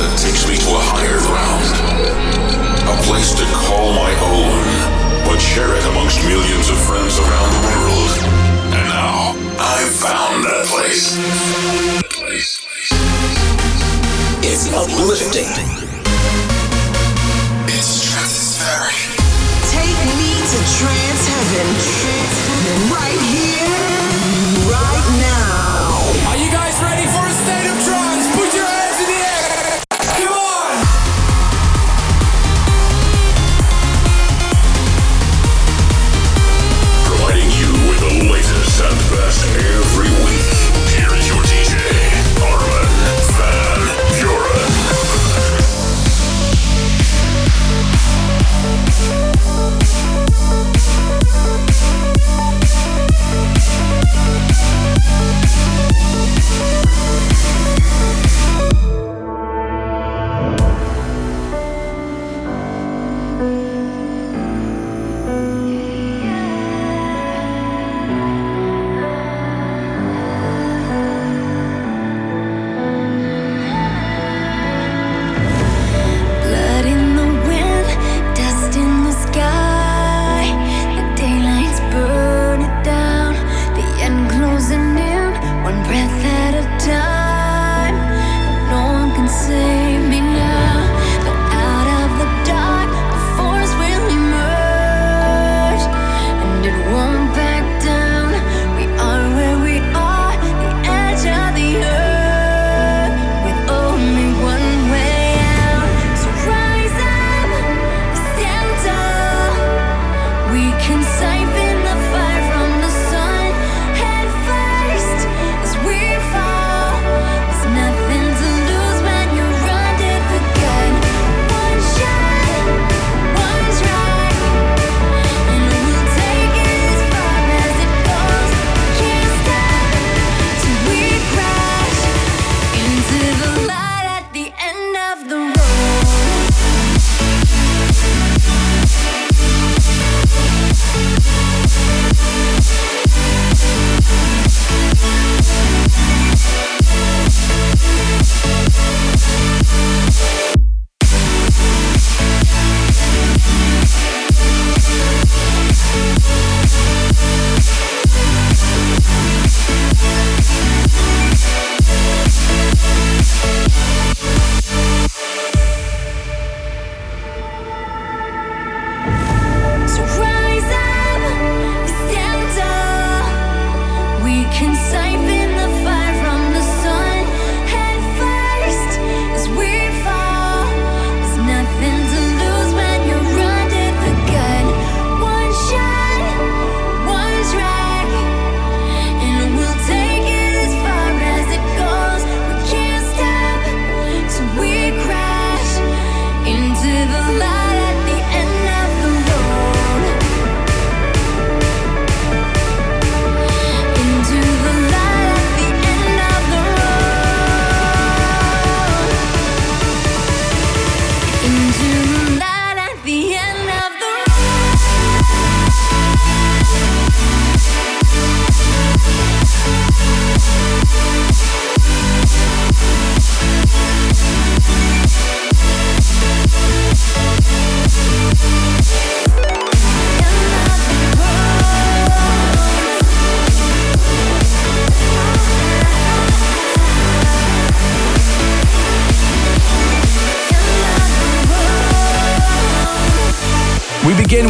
that takes me to a higher ground. A place to call my own, but share it amongst millions of friends around the world. And now, I've found that place. It's uplifting. It's stratospheric. Take me to trance heaven. Right here,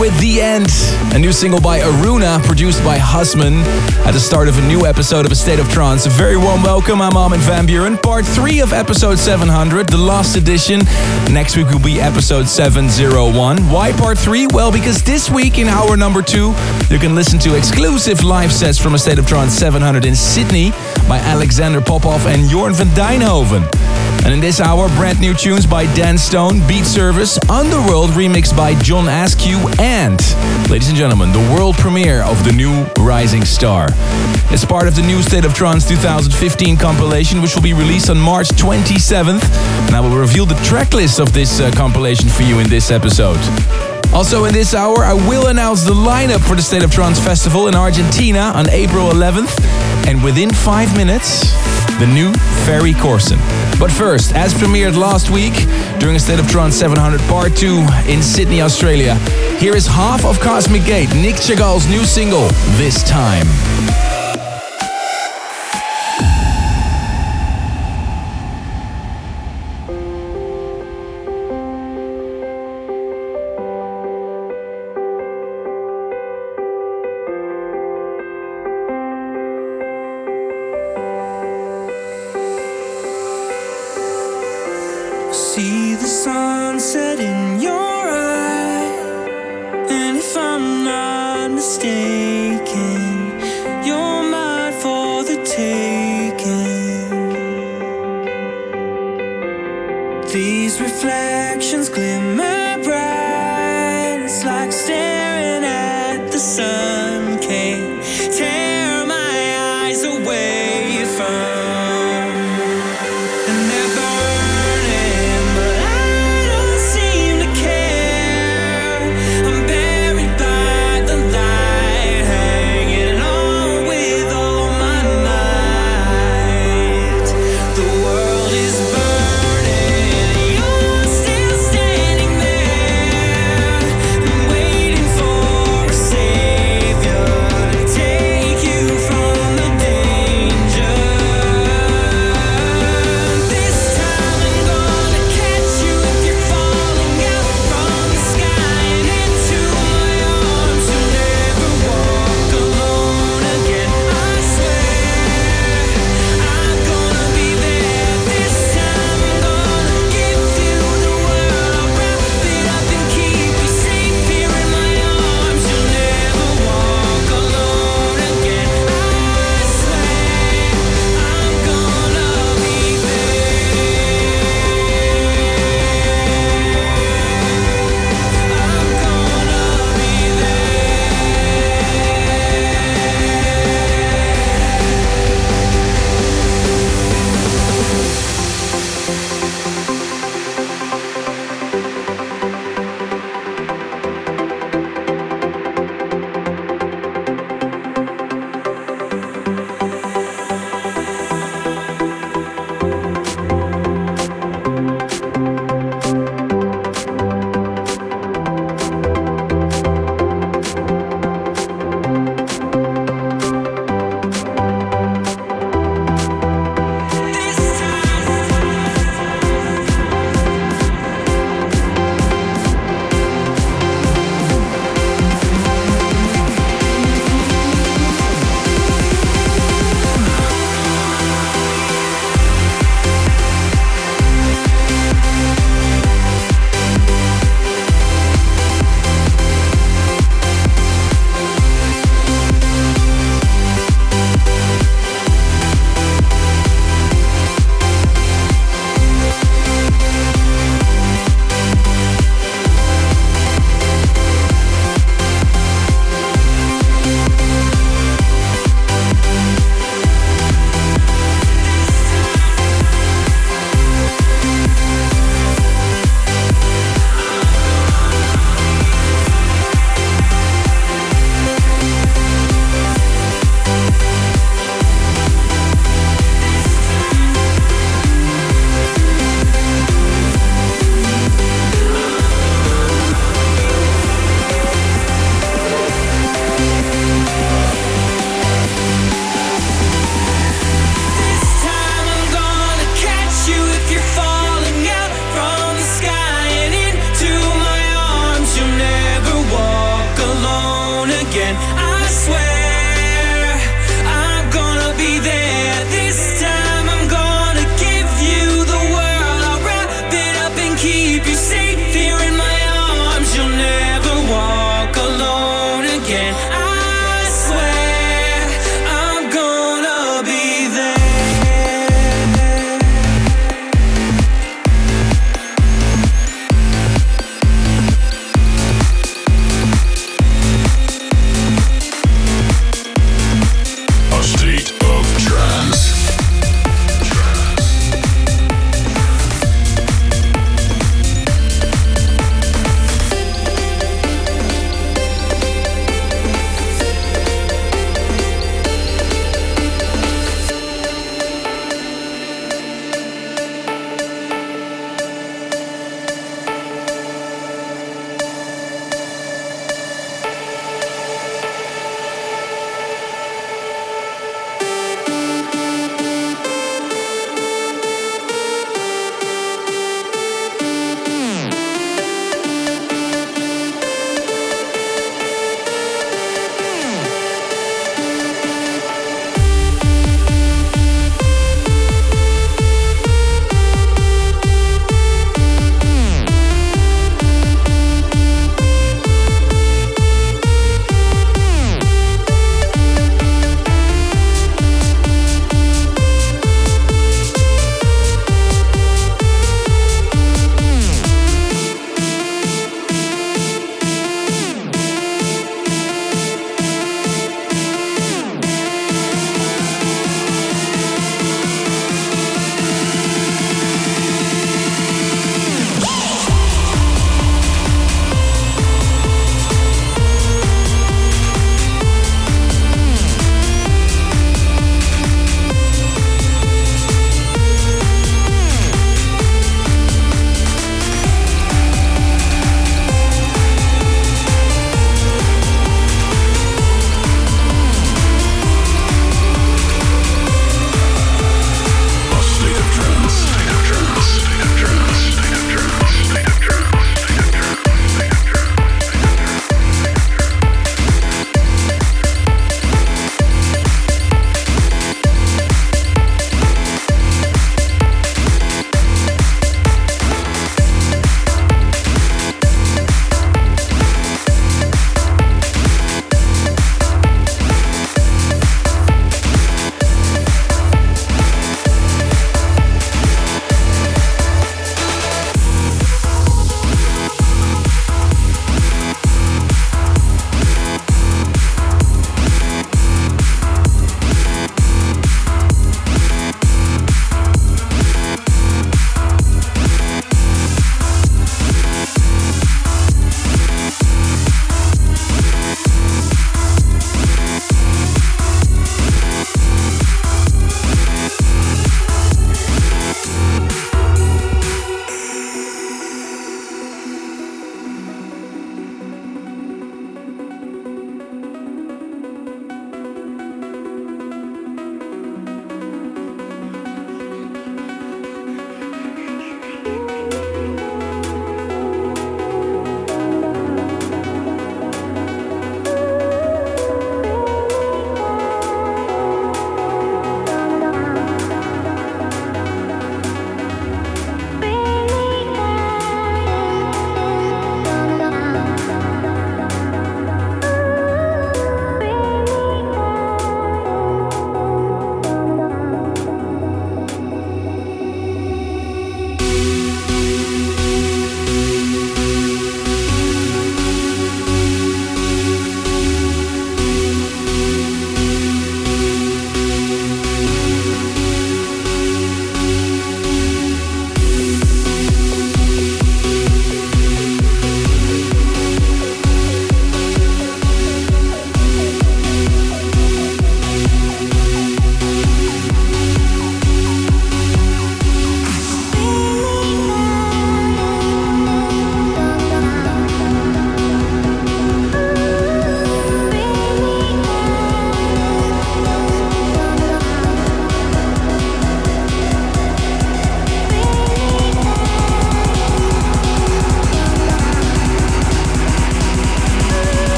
With The End, a new single by Aruna, produced by Husman, at the start of a new episode of A State of Trance. A very warm welcome, I'm Armin van Buuren. Part 3 of episode 700, the last edition. Next week will be episode 701. Why part 3? Well, because this week in hour number 2, you can listen to exclusive live sets from A State of Trance 700 in Sydney by Alexander Popov and Jorn van Deynhoven. And in this hour, brand new tunes by Dan Stone, Beat Service, Underworld remixed by John Askew, and, ladies and gentlemen, the world premiere of the new Rising Star. It's part of the new State of Trance 2015 compilation, which will be released on March 27th. And I will reveal the track list of this uh, compilation for you in this episode. Also in this hour, I will announce the lineup for the State of Trance Festival in Argentina on April 11th. And within five minutes, the new Ferry Corsten. But first, as premiered last week during a State of Trance 700 Part 2 in Sydney, Australia, here is half of Cosmic Gate, Nic Chagall's new single, This Time.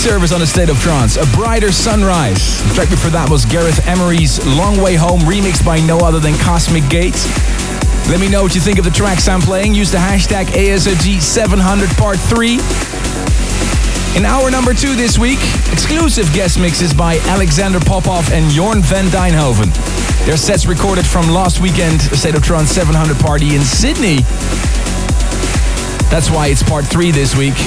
Service on the state of trance, A Brighter Sunrise. The track before that was Gareth Emery's Long Way Home, remixed by no other than Cosmic Gates. Let me know what you think of the tracks I'm playing. Use the hashtag ASOT700 Part 3. In hour number two this week, exclusive guest mixes by Alexander Popov and Jorn van Deynhoven. Their sets recorded from last weekend, State of Trance 700 party in Sydney. That's why it's part three this week.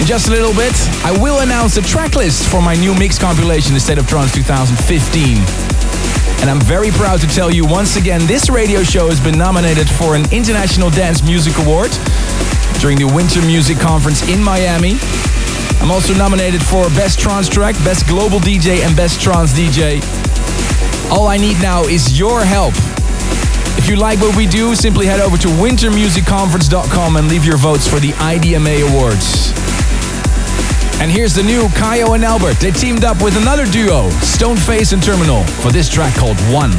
In just a little bit, I will announce the tracklist for my new mix compilation, The State of Trance 2015. And I'm very proud to tell you once again, this radio show has been nominated for an International Dance Music Award during the Winter Music Conference in Miami. I'm also nominated for Best Trance Track, Best Global DJ, and Best Trance DJ. All I need now is your help. If you like what we do, simply head over to wintermusicconference.com and leave your votes for the IDMA Awards. And here's the new Kyau and Albert. They teamed up with another duo, Stoneface and Terminal, for this track called One.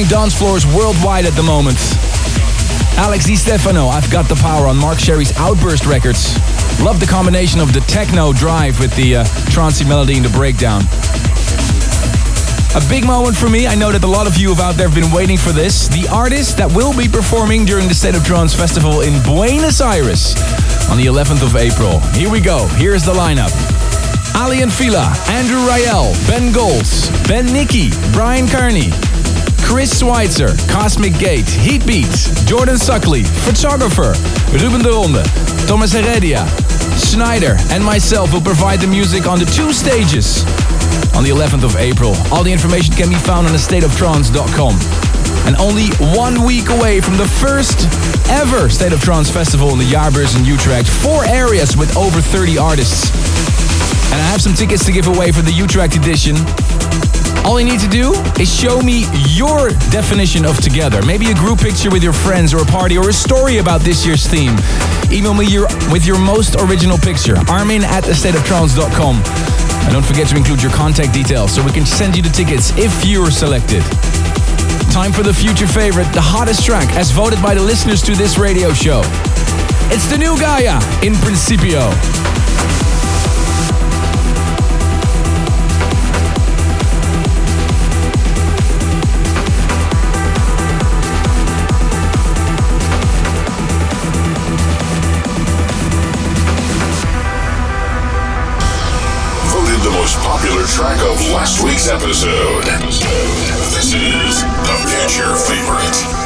Destroying dance floors worldwide at the moment. Alex Di Stefano, I've Got the Power on Mark Sherry's Outburst Records. Love the combination of the techno drive with the uh, trancey melody and the breakdown. A big moment for me. I know that a lot of you out there have been waiting for this. The artist that will be performing during the State of Trance Festival in Buenos Aires on the 11th of April. Here we go. Here's the lineup. Ali & Fila, Andrew Rayel, Ben Golds, Ben Nicky, Brian Kearney, Chris Schweizer, Cosmic Gate, Heatbeat, Jordan Suckley, Photographer, Ruben de Ronde, Tomas Heredia, Sneijder, and myself will provide the music on the two stages on the 11th of April. All the information can be found on thestateoftrance.com. And only one week away from the first ever State of Trance Festival in the Jaarbeurs in Utrecht. Four areas with over 30 artists. And I have some tickets to give away for the Utrecht edition. All you need to do is show me your definition of together. Maybe a group picture with your friends or a party or a story about this year's theme. Email me your, with your most original picture. Armin at thestateoftrance.com. And don't forget to include your contact details so we can send you the tickets if you're selected. Time for the future favorite, the hottest track as voted by the listeners to this radio show. It's the new Gaia in Principio. Track of last week's episode. This is the Future Favorite.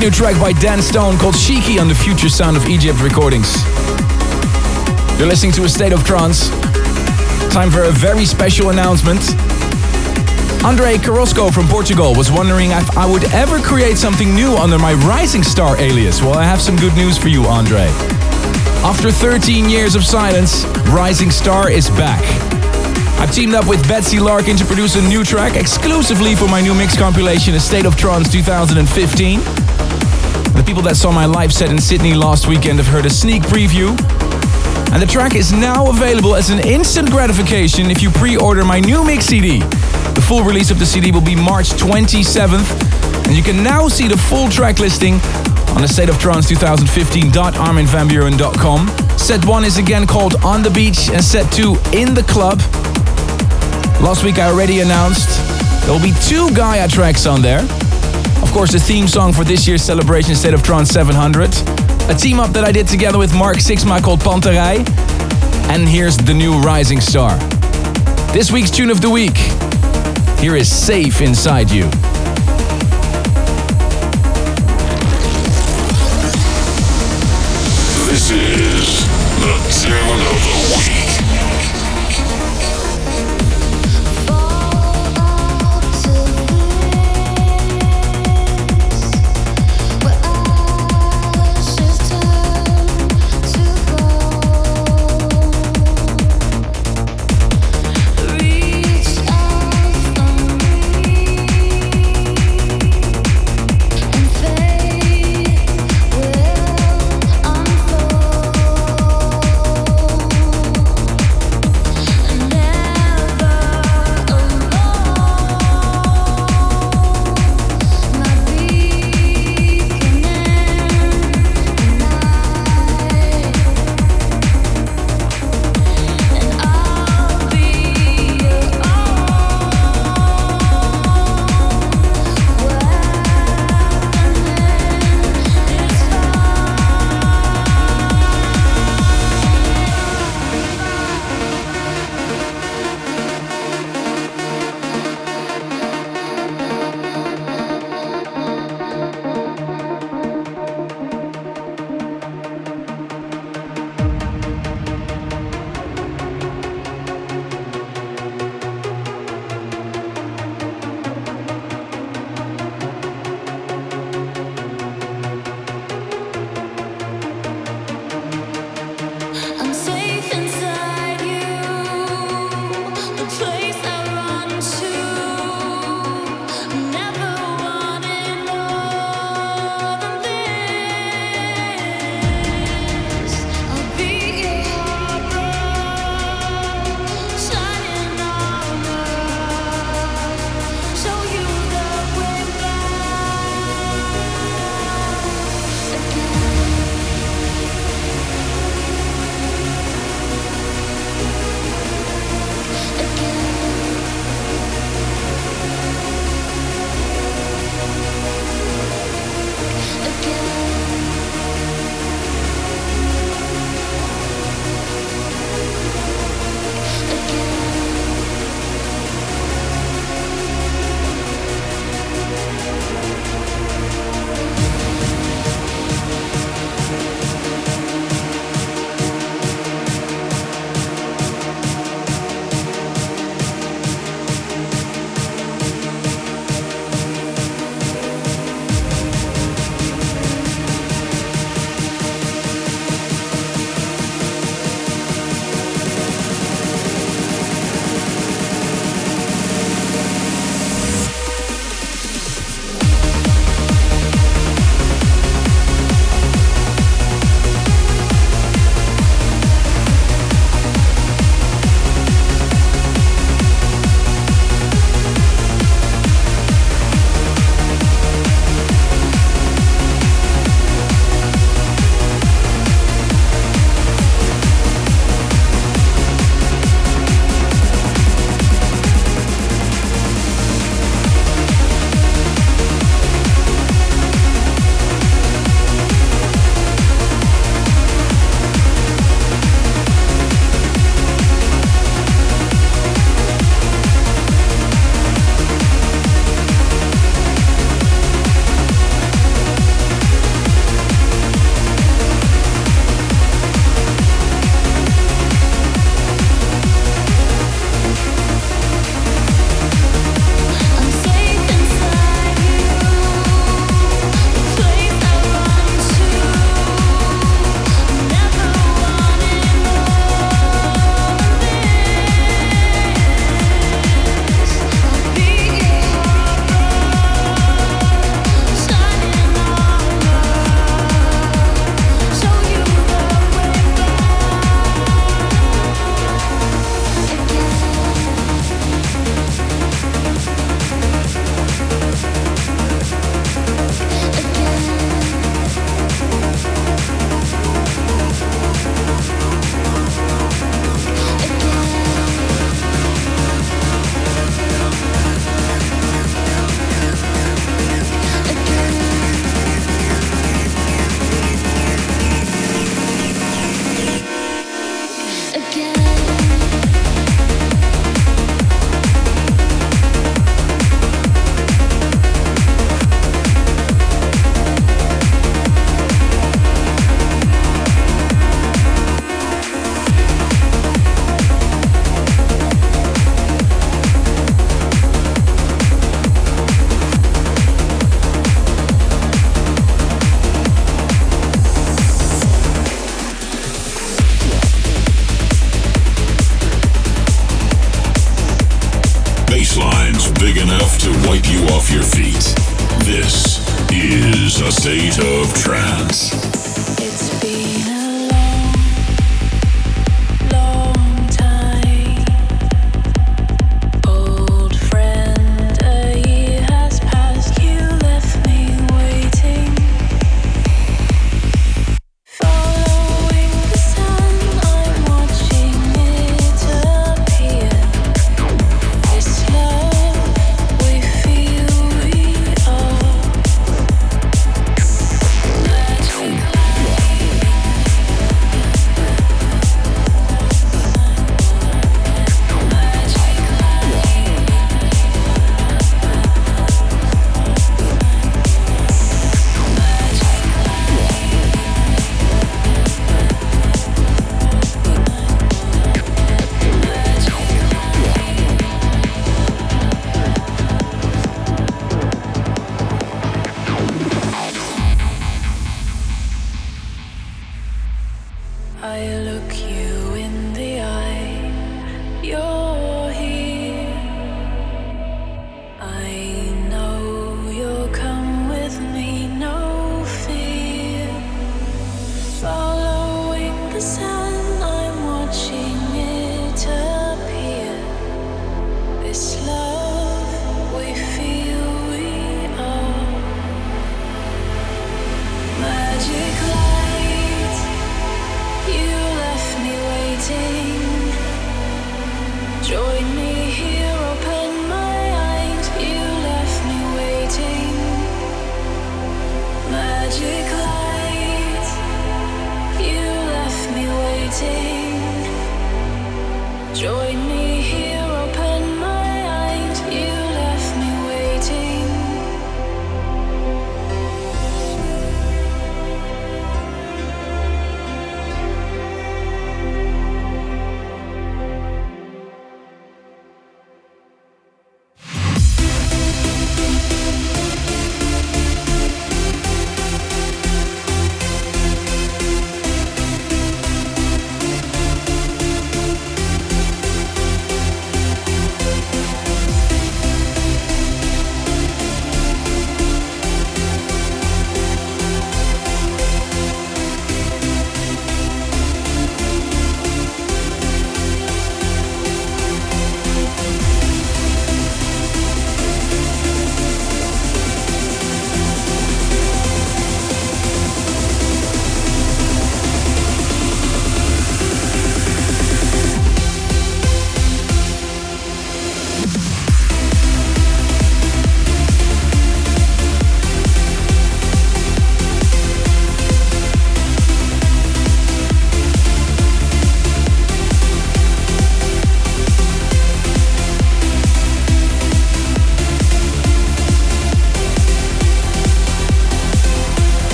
Great new track by Dan Stone called Shiki on the Future Sound of Egypt recordings. You're listening to a state of trance. Time for a very special announcement. Andre Carrasco from Portugal was wondering if I would ever create something new under my Rising Star alias. Well, I have some good news for you, Andre. After 13 years of silence, Rising Star is back. I've teamed up with Betsy Larkin to produce a new track exclusively for my new mix compilation, A State of Trance 2015. The people that saw my live set in Sydney last weekend have heard a sneak preview. And the track is now available as an instant gratification if you pre order my new mix CD. The full release of the CD will be March 27th, and you can now see the full track listing on the State of Trance 2015.arminvanbuuren.com. Set 1 is again called On the Beach, and set 2 In the Club. Last week I already announced there will be two Gaia tracks on there. Of course, the theme song for this year's celebration, State of Trance 700. A team up that I did together with Mark Sixma called Panta Rhei. And here's the new Rising Star. This week's tune of the week. Here is Safe Inside You. This is the tune of the week.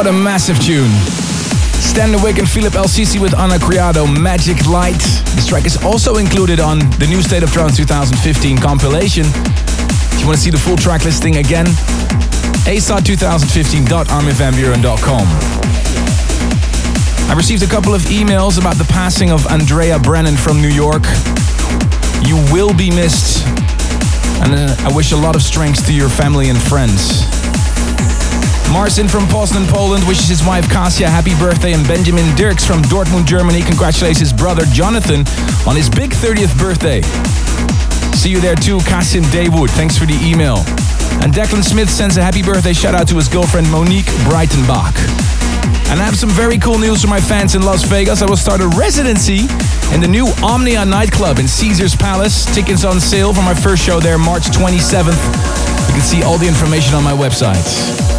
What a massive tune. Stan Wick and Philip LCC with Ana Criado, Magic Light. This track is also included on the new State of Trance 2015 compilation. If you want to see the full track listing again, asot2015.arminvanbuuren.com. I received a couple of emails about the passing of Andrea Brennan from New York. You will be missed, and uh, I wish a lot of strength to your family and friends. Marcin from Poznan, Poland wishes his wife Kasia happy birthday and Benjamin Dirks from Dortmund, Germany congratulates his brother Jonathan on his big 30th birthday. See you there too, Kasim Daywood. Thanks for the email. And Declan Smith sends a happy birthday shout out to his girlfriend Monique Breitenbach. And I have some very cool news for my fans in Las Vegas. I will start a residency in the new Omnia nightclub in Caesars Palace. Tickets on sale for my first show there March 27th. You can see all the information on my website.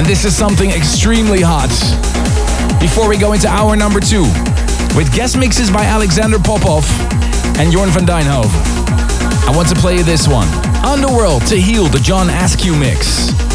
And this is something extremely hot. Before we go into hour number two with guest mixes by Alexander Popov and Jorn van Deynhoven. I want to play you this one Underworld to Heal, the John Askew mix.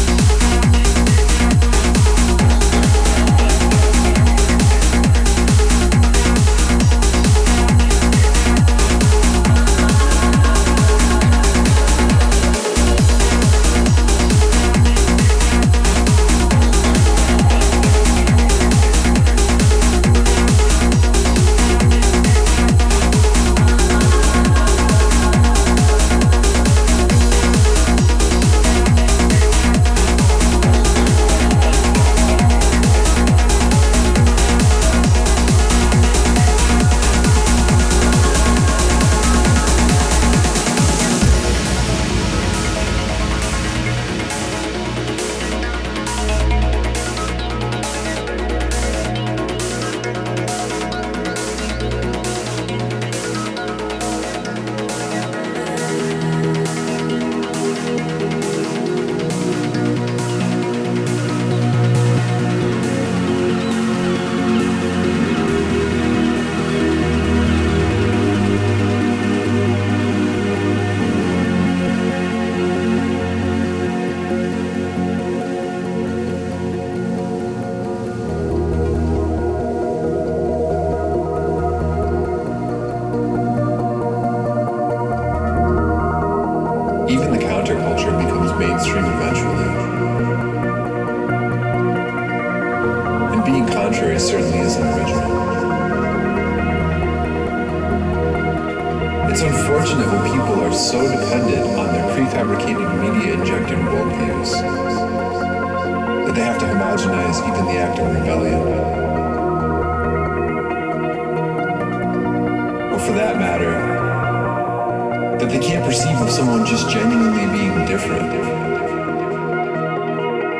perceive of someone just genuinely being different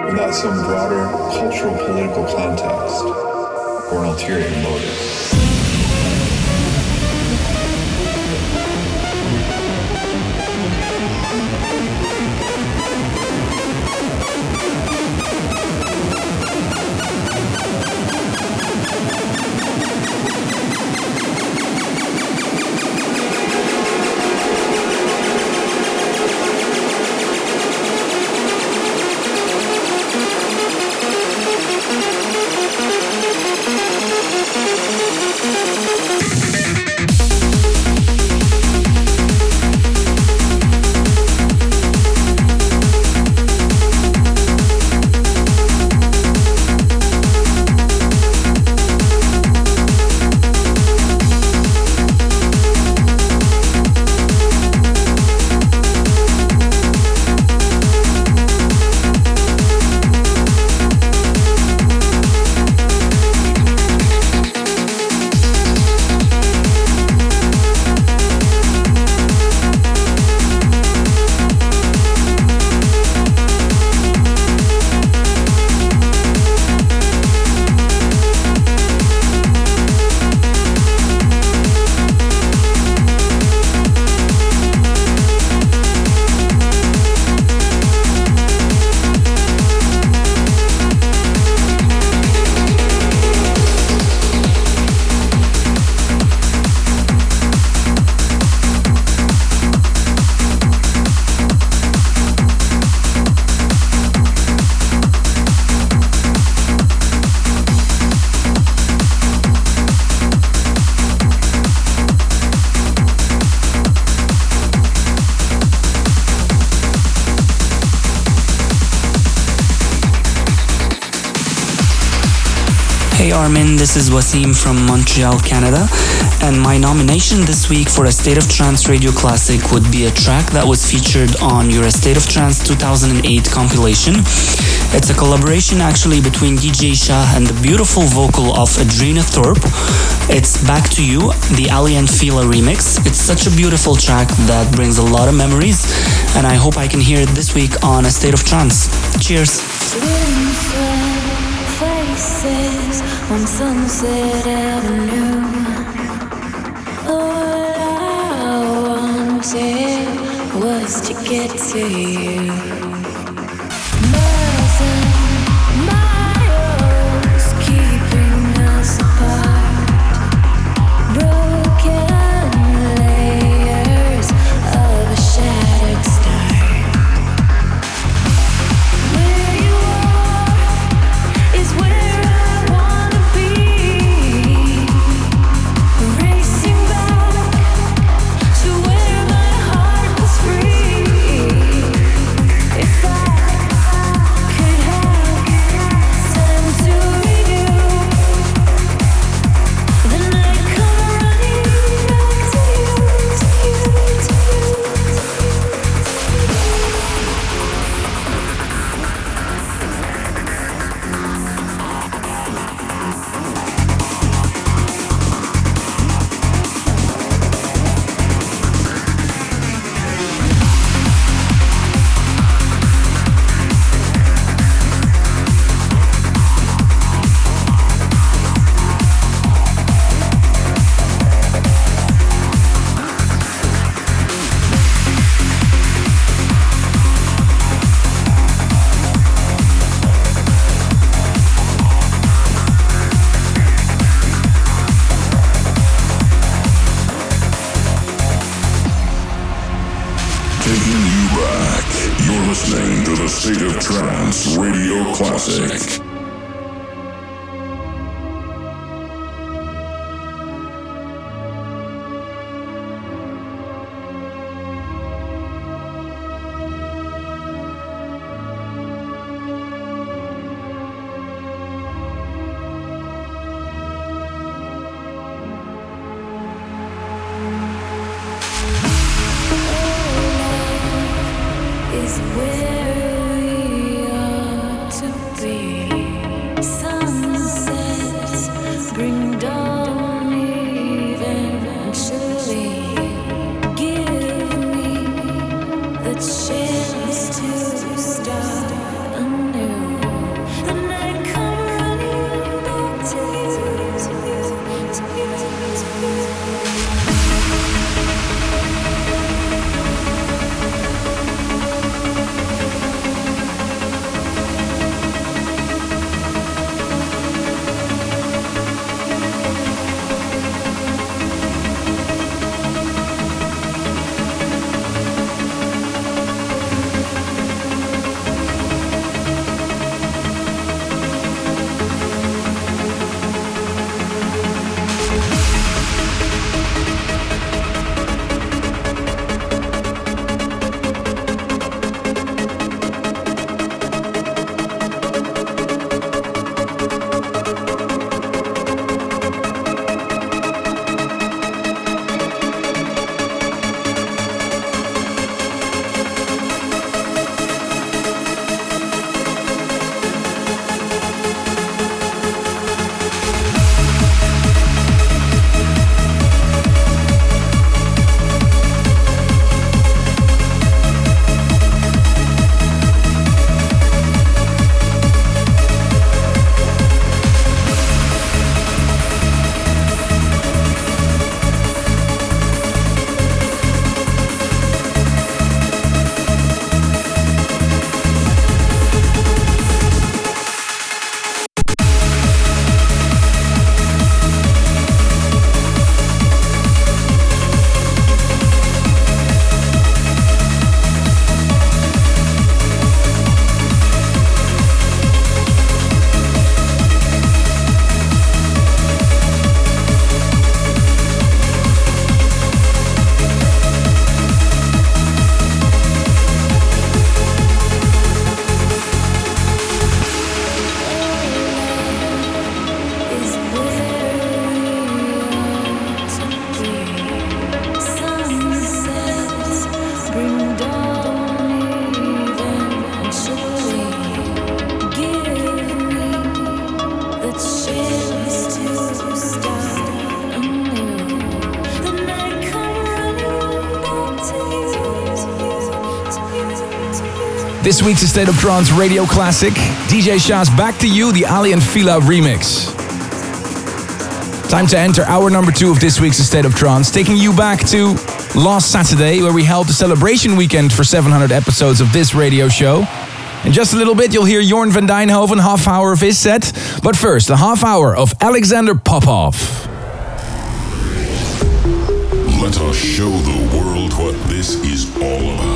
without some broader cultural political context or an ulterior motive. Armin. This is Wasim from Montreal, Canada. And my nomination this week for a State of Trance Radio Classic would be a track that was featured on your State of Trance 2008 compilation. It's a collaboration actually between DJ Shah and the beautiful vocal of Adrina Thorpe. It's Back to You, the Ali and Fila remix. It's such a beautiful track that brings a lot of memories, and I hope I can hear it this week on A State of Trance. Cheers on Sunset Avenue. All I wanted was to get to you. This week's A State of Trance Radio Classic. DJ Shah, back to you, the Ali and Fila remix. Time to enter hour number two of this week's A State of Trance, taking you back to last Saturday, where we held the celebration weekend for 700 episodes of this radio show. In just a little bit, you'll hear Jorn van Deynhoven, half hour of his set. But first, a half hour of Alexander Popov. Let us show the world what this is all about.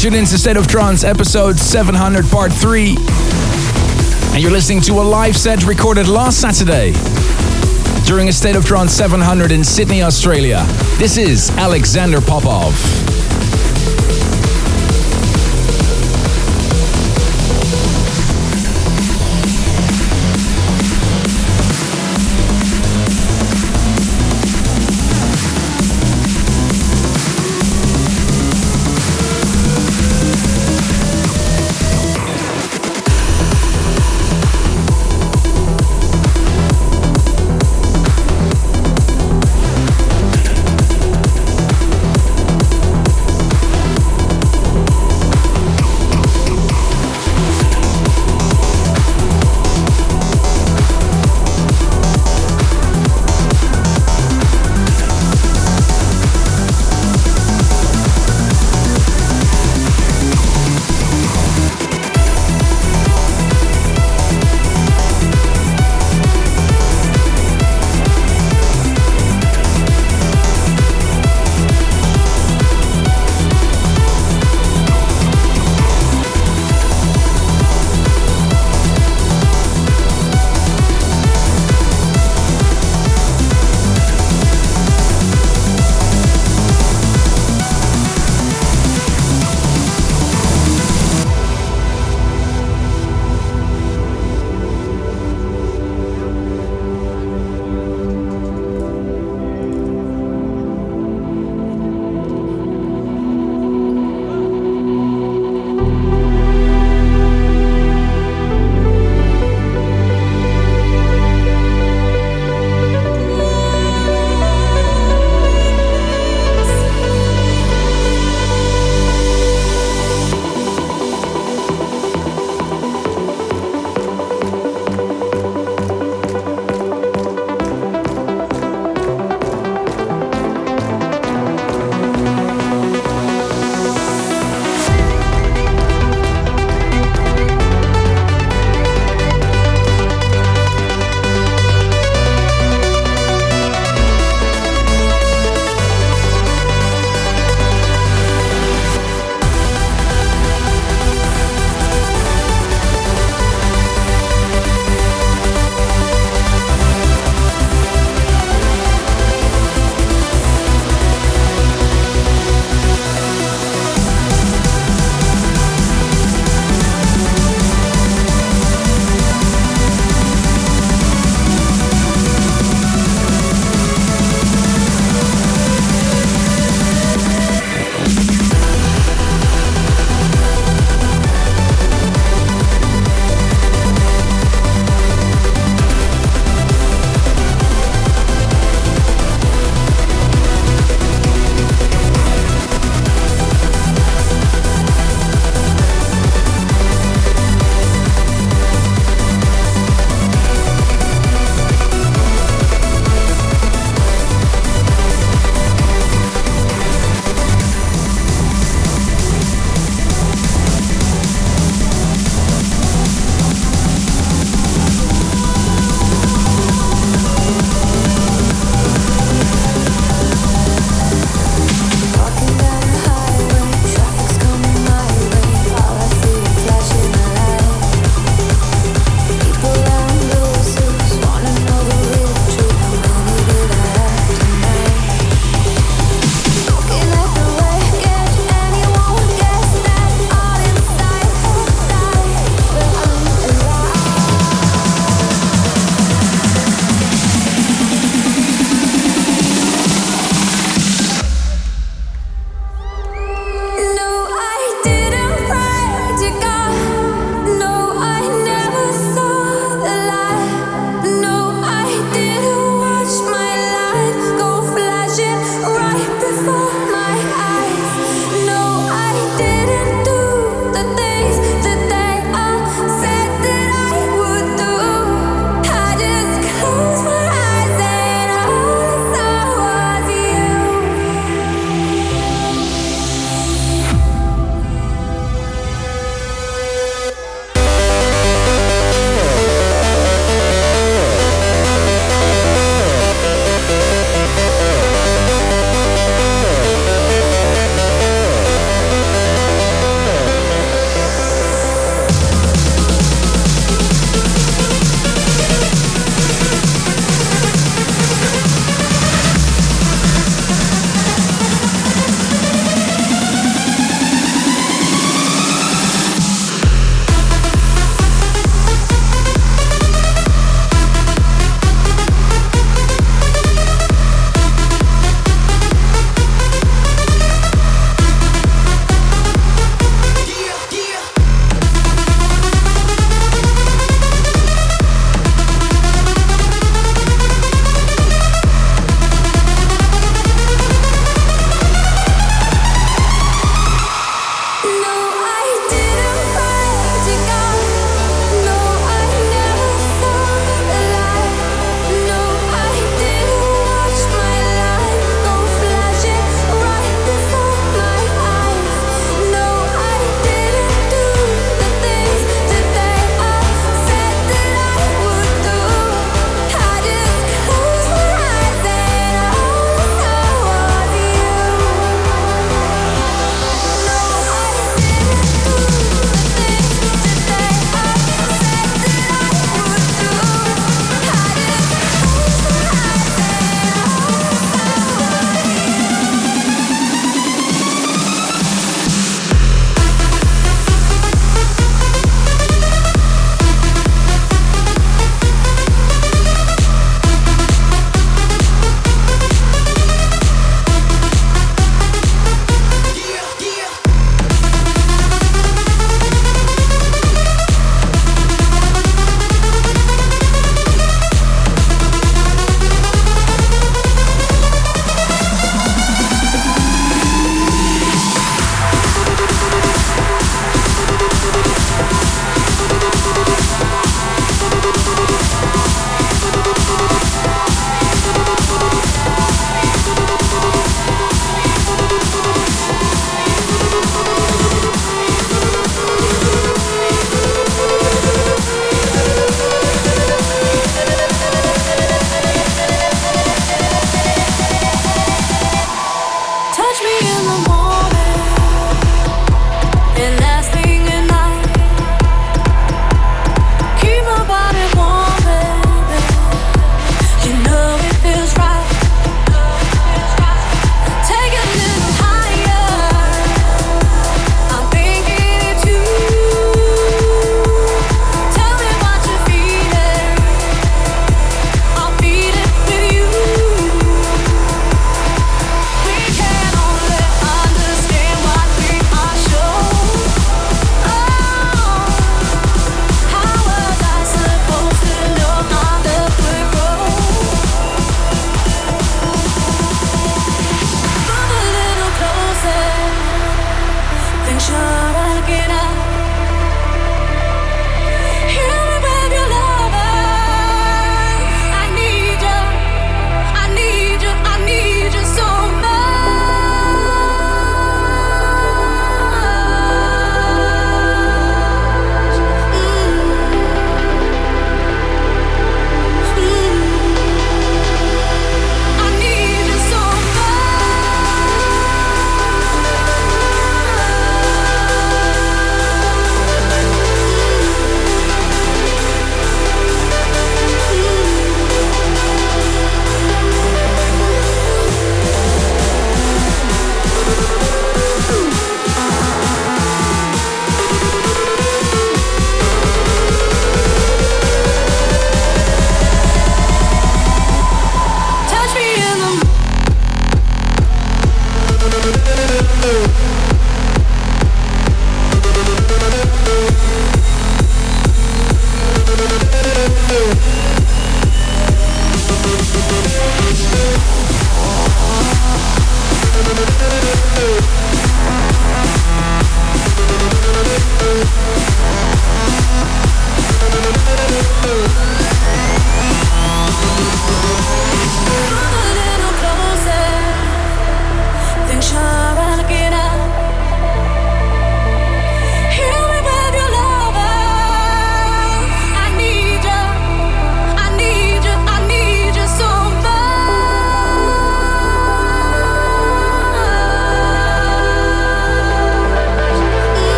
Tuned into State of Trance episode 700 part 3. And you're listening to a live set recorded last Saturday during a State of Trance 700 in Sydney, Australia. This is Alexander Popov.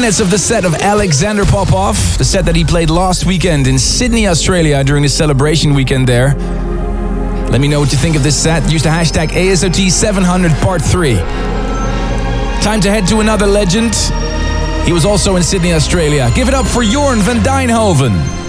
Minutes of the set of Alexander Popov, the set that he played last weekend in Sydney, Australia during the celebration weekend there. Let me know what you think of this set. Use the hashtag ASOT700 Part 3. Time to head to another legend. He was also in Sydney, Australia. Give it up for Jorn van Deynhoven.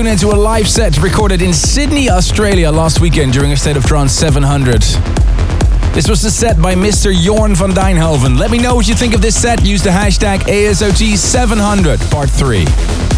Tune into a live set recorded in Sydney, Australia last weekend during a State of Trance 700. This was the set by Mr. Jorn van Deynhoven. Let me know what you think of this set. Use the hashtag ASOT700, part 3.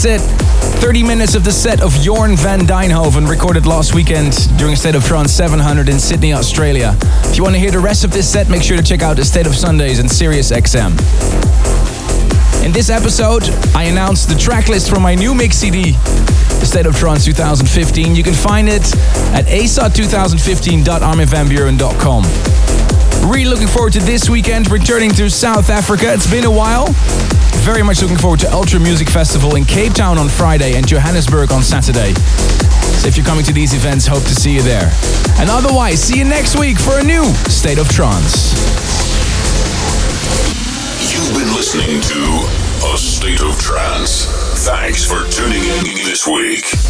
That's it. 30 minutes of the set of Jorn van Deynhoven recorded last weekend during State of Trance 700 in Sydney, Australia. If you want to hear the rest of this set, make sure to check out the State of Sundays and Sirius XM. In this episode, I announced the tracklist for my new mix CD, The State of Trance 2015. You can find it at asot2015.arminvanbuuren.com. Really looking forward to this weekend, returning to South Africa. It's been a while. Very much looking forward to Ultra Music Festival in Cape Town on Friday and Johannesburg on Saturday. So if you're coming to these events, hope to see you there. And otherwise, see you next week for a new State of Trance. You've been listening to A State of Trance. Thanks for tuning in this week.